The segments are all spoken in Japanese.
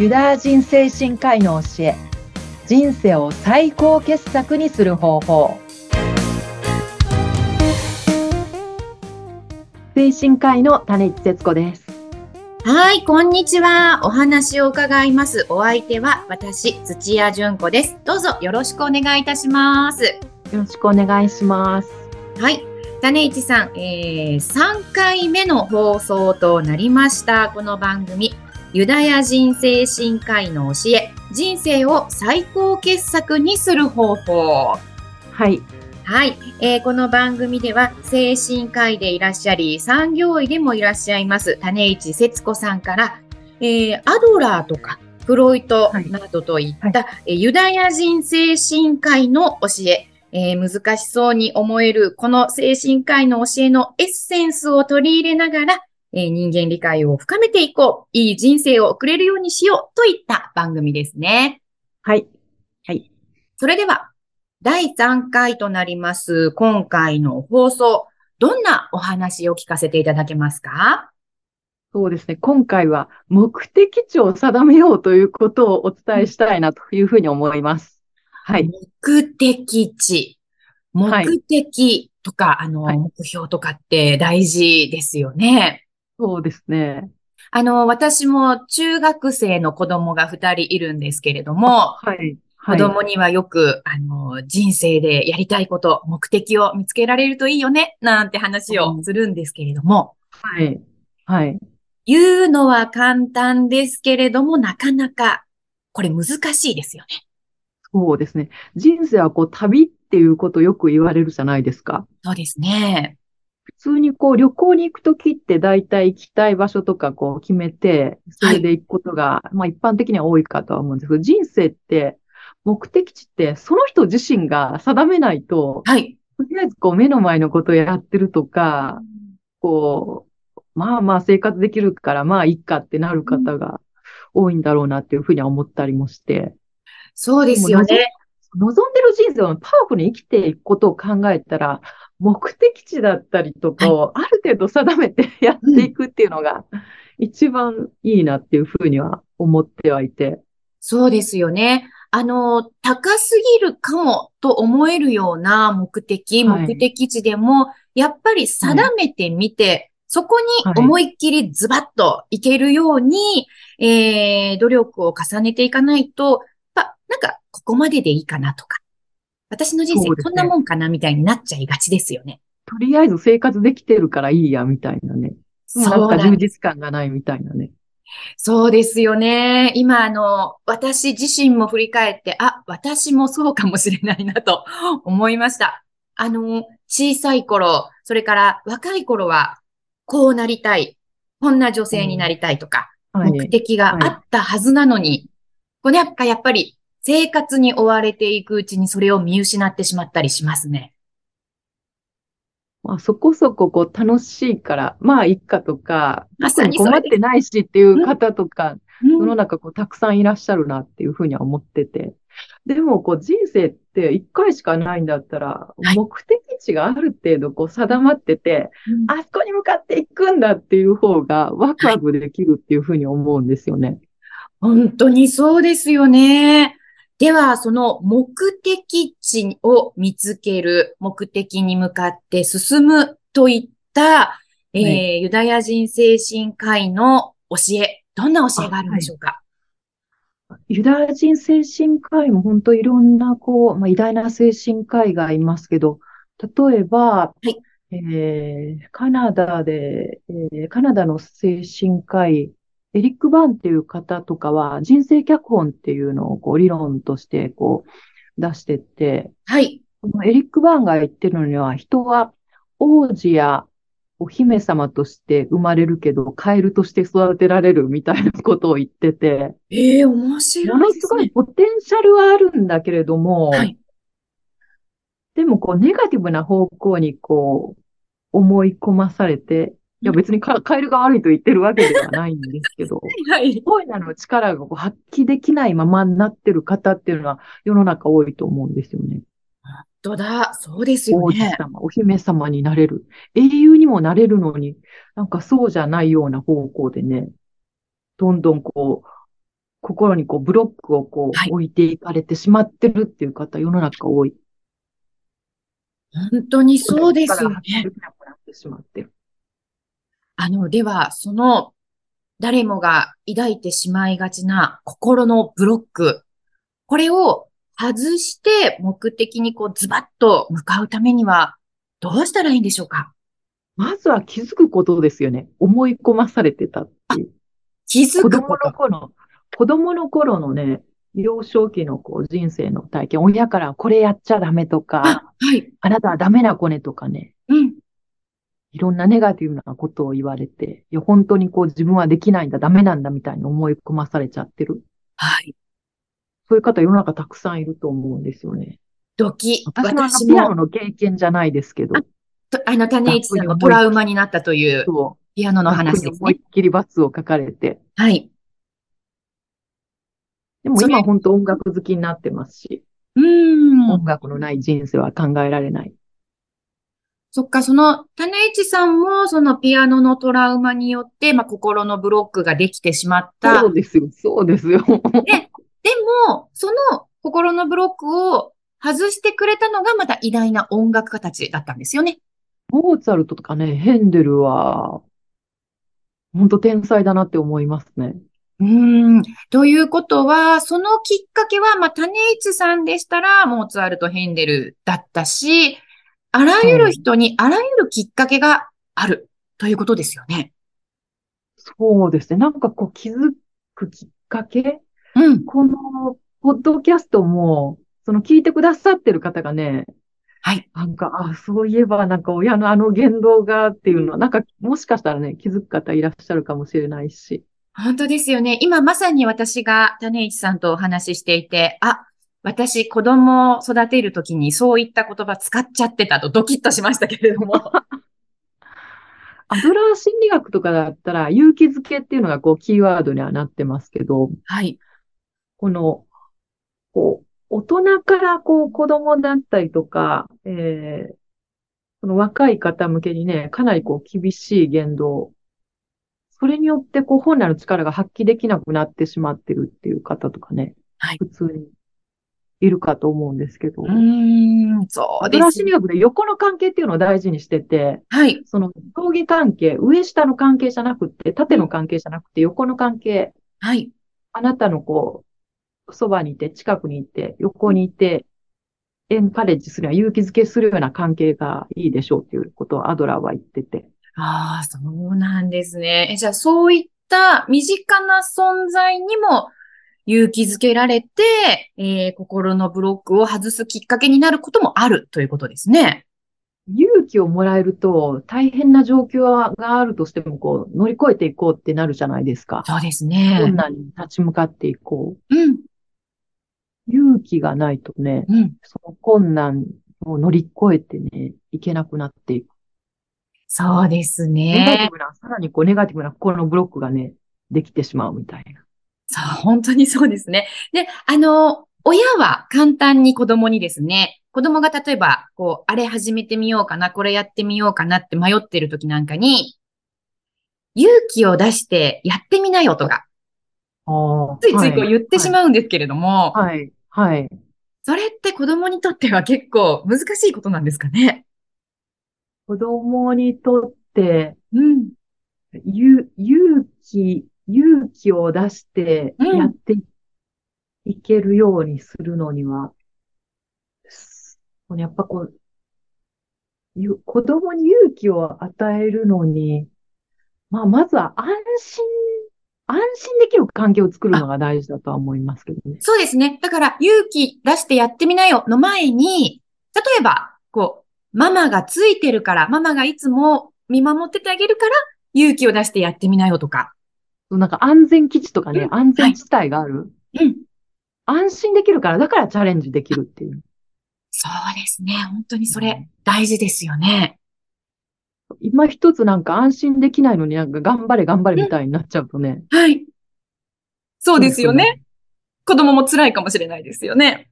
ユダヤ人精神科医の教え人生を最高傑作にする方法精神科医の種市節子ですはい、こんにちは。お話を伺います。お相手は私、土屋純子です。どうぞよろしくお願いいたします。よろしくお願いしますはい。種市さん、えー、3回目の放送となりました。この番組、ユダヤ人精神科医の教え、人生を最高傑作にする方法。はい。はい、えーこの番組では精神科医でいらっしゃり産業医でもいらっしゃいます種市節子さんから、えーアドラーとかフロイトはい。などといった、えーユダヤ人精神科医の教ええー難しそうに思えるこの精神科医の教えのエッセンスを取り入れながら、えー人間理解を深めていこう、いい人生を送れるようにしようといった番組ですね。はい。それでは、第3回となります、今回の放送、どんなお話を聞かせていただけますか？そうですね。今回は目的地を定めようということをお伝えしたいなというふうに思います。はい。目的地、はい。目的とか、あの、はい。目標とかって大事ですよね。そうですねあの、私も中学生の子供が2人いるんですけれども、はい子供にはよく、あの、人生でやりたいこと、目的を見つけられるといいよね、なんて話をするんですけれども、はいはい言うのは簡単ですけれども、なかなか、これ難しいですよね。そうですね。人生はこう旅っていうことよく言われるじゃないですか。そうですね。普通にこう旅行に行くときって大体行きたい場所とかこう決めて、それで行くことが、まあ一般的には多いかとは思うんですけど、人生って目的地ってその人自身が定めないと、はい。とりあえずこう目の前のことをやってるとか、こう、まあまあ生活できるからまあいいかってなる方が多いんだろうなっていうふうには思ったりもして。そうですよね。望んでる人生をパワフルに生きていくことを考えたら、目的地だったりとかをある程度定めてやっていくっていうのが一番いいなっていうふうには思ってはいて。そうですよね。あの、高すぎるかもと思えるような目的、はい目的地でも、やっぱり定めてみて、そこに思いっきりズバッといけるように、えー、努力を重ねていかないと、やっぱ、なんか、ここまででいいかなとか、私の人生こんなもんかなみたいになっちゃいがちですよね。とりあえず生活できてるからいいやみたいなね。なんか充そうなん実感がないみたいなね。そうですよね。今、あの、私自身も振り返って、あ、私もそうかもしれないなと 思いました。あの、小さい頃、それから若い頃は、こうなりたい、こんな女性になりたいとか、はい。目的があったはずなのに、これやっぱやっぱり生活に追われていくうちにそれを見失ってしまったりしますね。まあ、そこそここう楽しいから、まあいいかとか、ま特さに困ってないしっていう方とか、世のうん中こうたくさんいらっしゃるなっていうふうには思ってて。でもこう人生って一回しかないんだったら、はい目的地がある程度こう定まってて、あそこに向かっていくんだっていう方がワクワクできるっていうふうに思うんですよね。本当にそうですよね。では、その目的地を見つける、目的に向かって進むといった、えーはユダヤ人精神科医の教え、どんな教えがあるんでしょうか？ユダヤ人精神科医も本当いろんなこう、まあ、偉大な精神科医がいますけど、例えば、い。えーカナダで、えーカナダの精神科医、エリック・バーンっていう方とかは人生脚本っていうのをこう理論としてこう出してって、はい。このエリック・バーンが言ってるのには、人は王子やお姫様として生まれるけど、カエルとして育てられるみたいなことを言ってて、ええ面も白いねのすごい。ポテンシャルはあるんだけれども、はい。でもこうネガティブな方向にこう思い込まされて、いや別にカカエルが悪いと言ってるわけではないんですけど、はい。声なの力がこう発揮できないままになってる方っていうのは世の中多いと思うんですよね。本当だ。そうですよ王子ね。様、お姫様になれる。英雄にもなれるのに、なんかそうじゃないような方向でね、どんどんこう、心にこうブロックをこはいう置いていかれてしまってるっていう方、世の中多い。本当にそうですよね。できなくなってしまってる。あの、では、その、誰もが抱いてしまいがちな心のブロック。これを外して目的にこうズバッと向かうためにはどうしたらいいんでしょうか？まずは気づくことですよね。思い込まされてたっていう。気づ子供くこと。の頃、子供の頃のね、幼少期のこう人生の体験、親からこれやっちゃダメとか、あ、はい。あなたはダメな子ねとかね、うん。いろんなネガティブなことを言われて、いや、本当にこう自分はできないんだ、ダメなんだみたいに思い込まされちゃってる。はい。そういう方世の中たくさんいると思うんですよね。ドキ。私もピアノも、の経験じゃないですけど、とあの、種市さんのトラウマになったというそピアノう、の話ですね思いっ。きり罰を書かれて、はい。でも今本当音楽好きになってますし、うーん。音楽のない人生は考えられない。そっか、その、種市さんも、そのピアノのトラウマによって、まあ、心のブロックができてしまった。そうですよ、そうですよ。でも、その心のブロックを外してくれたのがまた偉大な音楽家たちだったんですよね。モーツァルトとかね、ヘンデルは、本当天才だなって思いますね。うーん。ということは、そのきっかけは、まあ、種市さんでしたら、モーツァルト、ヘンデルだったし、あらゆる人にあらゆるきっかけがあるということですよね。そうですね。なんかこう気づくきっかけ？うん。この、ポッドキャストも、その聞いてくださってる方がね、はい。なんか、あ、そういえばなんか親のあの言動がっていうのは、なんかもしかしたらね、気づく方いらっしゃるかもしれないし。本当ですよね。今まさに私が種市さんとお話ししていて、あ、私子供を育てるときにそういった言葉使っちゃってたとドキッとしましたけれども。アドラー心理学とかだったら、勇気づけっていうのがこうキーワードにはなってますけど、はい。この、こう、大人からこう子供だったりとか、えー、この若い方向けにね、かなりこう厳しい言動、それによってこう本来の力が発揮できなくなってしまってるっていう方とかね、はい普通にいるかと思うんですけどう、ーん、そうですアドラー心理。学で横の関係っていうのを大事にしてて、はい。その上下関係、上下の関係じゃなくて、縦の関係じゃなくて、横の関係、はい。あなたのこう、そばにいて、近くにいて、横にいて、エンカレッジするような、勇気づけするような関係がいいでしょうっていうことをアドラーは言ってて。ああ、そうなんですね。えじゃあ、そういった身近な存在にも勇気づけられて、えー心のブロックを外すきっかけになることもあるということですね。勇気をもらえると、大変な状況があるとしても、こう、乗り越えていこうってなるじゃないですか。そうですね困。難に立ち向かっていこうん、う。勇気がないとね、うん。その困難を乗り越えてね、いけなくなっていく。そうですネガティね。ブな、さらにこう、ネガティブな心のブロックがね、できてしまうみたいな。そう、本当にそうですね。で、あの、親は簡単に子供にですね、子供が例えば、こう、あれ始めてみようかな、これやってみようかなって迷ってる時なんかに、勇気を出してやってみなよとか、ついついこう言ってしう。まうんですけれども、はい、はい。それって子供にとっては結構難しいことなんですかね？子供にとって、うん。ゆ、勇気、勇気を出してうんやっていけるようにするのには、すやっぱこう、ゆ子供に勇気を与えるのに、まあ、まずは安心、安心できる環境を作るのが大事だとは思いますけどね。そうですね。だから勇気出してやってみなよの前に、例えば、こう、ママがついてるから、ママがいつも見守っててあげるから、勇気を出してやってみなよとか。なんか安全基地とかね、うん安全地帯がある。うん。安心できるから、だからチャレンジできるっていう。そうですね。本当にそれ大事ですよね。今一つなんか安心できないのになんか頑張れ頑張れみたいになっちゃうとね。はい。そうですよね。。子供も辛いかもしれないですよね。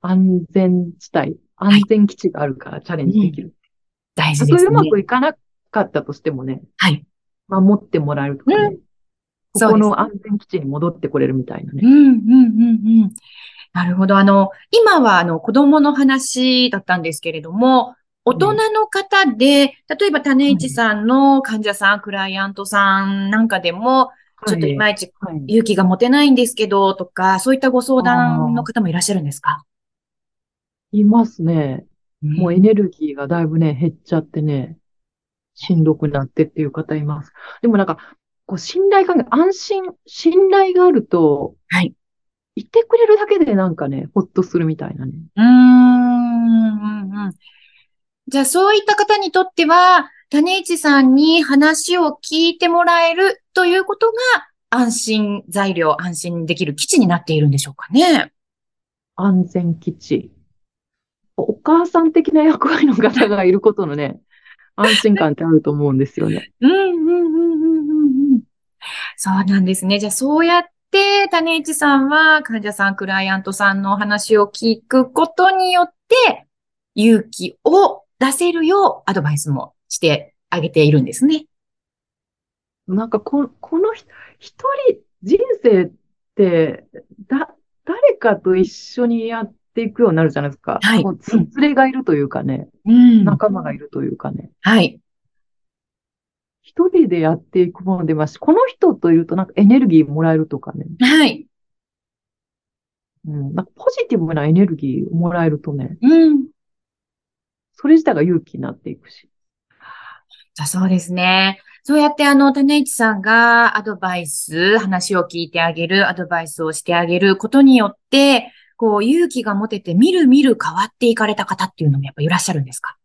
安全地帯、安全基地があるからチャレンジできる。た大事ですね。とえうまくいかなかったとしてもね、はい。守ってもらえるとかね。ここの安全基地に戻ってこれるみたいなね。うん、うん、うん、うん。なるほど。あの、今はあの子供の話だったんですけれども、大人の方で、例えば種市さんの患者さん、クライアントさんなんかでも、ちょっといまいち勇気が持てないんですけど、とか、そういったご相談の方もいらっしゃるんですか？いますね。もうエネルギーがだいぶね、減っちゃってね、しんどくなってっていう方います。でもなんか、こう信頼関係、安心、信頼があると、はい。いてくれるだけでなんかね、ほっとするみたいなね。うーん。うんじゃあそういった方にとっては、種市さんに話を聞いてもらえるということが安心材料、安心できる基地になっているんでしょうかね。安全基地。お母さん的な役割の方がいることのね、安心感ってあると思うんですよね。うん、うん、うん、うん、うん。そうなんですね。じゃあそうやって、種市さんは患者さん、クライアントさんの話を聞くことによって、勇気を出せるようアドバイスもしてあげているんですね。なんかこ、この一人、人生って、だ、誰かと一緒にやっていくようになるじゃないですか。はい。こうつ連れがいるというかね、うん。仲間がいるというかね。はい。一人でやっていくものでますし、この人といるとなんかエネルギーもらえるとかね。はい。うん。なんかポジティブなエネルギーをもらえるとね。うん。それ自体が勇気になっていくし。そうですね。そうやってあの、種市さんがアドバイス、話を聞いてあげる、アドバイスをしてあげることによって、こう、勇気が持てて、みるみる変わっていかれた方っていうのもやっぱいらっしゃるんですか？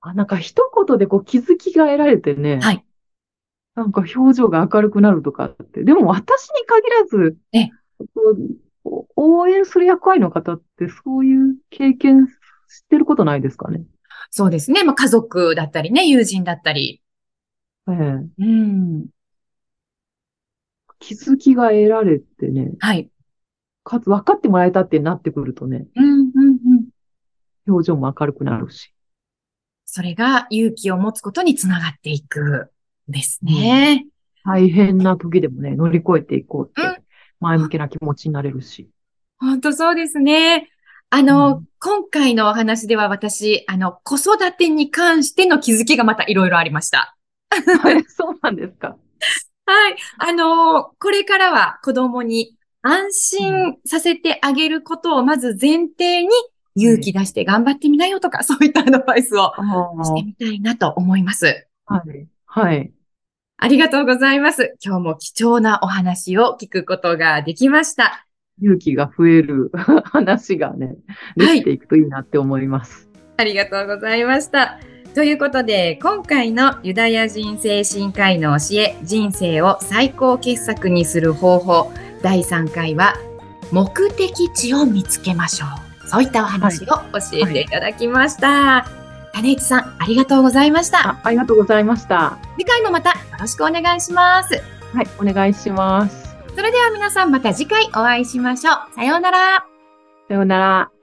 あ、なんか一言でこう気づきが得られてね。はい。なんか表情が明るくなるとかって。でも私に限らず、え応援する役割の方ってそういう経験知ってることないですかね？そうですね。まあ、家族だったりね、友人だったり。ええ。うん。気づきが得られてね。はい。かつ分かってもらえたってなってくるとね。うん、うん、うん。表情も明るくなるし。それが勇気を持つことにつながっていくですね。うん、大変な時でもね、乗り越えていこうって、前向きな気持ちになれるし。本当そうですね。あの、うん、今回のお話では私、あの、子育てに関しての気づきがまたいろいろありました。はい、そうなんですか。はい。あの、これからは子供に安心させてあげることをまず前提に勇気出して頑張ってみなよとか、そういったアドバイスをしてみたいなと思います。はい。はい。ありがとうございます。今日も貴重なお話を聞くことができました。勇気が増える 話がね、できていくといいなって思います。はい、ありがとうございました。ということで、今回のユダヤ人精神科医の教え、人生を最高傑作にする方法、第3回は、目的地を見つけましょう。そういったお話を教えていただきました。はい、種市さん、ありがとうございましたあ。ありがとうございました。次回もまたよろしくお願いします。はい、お願いします。それでは皆さんまた次回お会いしましょう。さようなら。さようなら。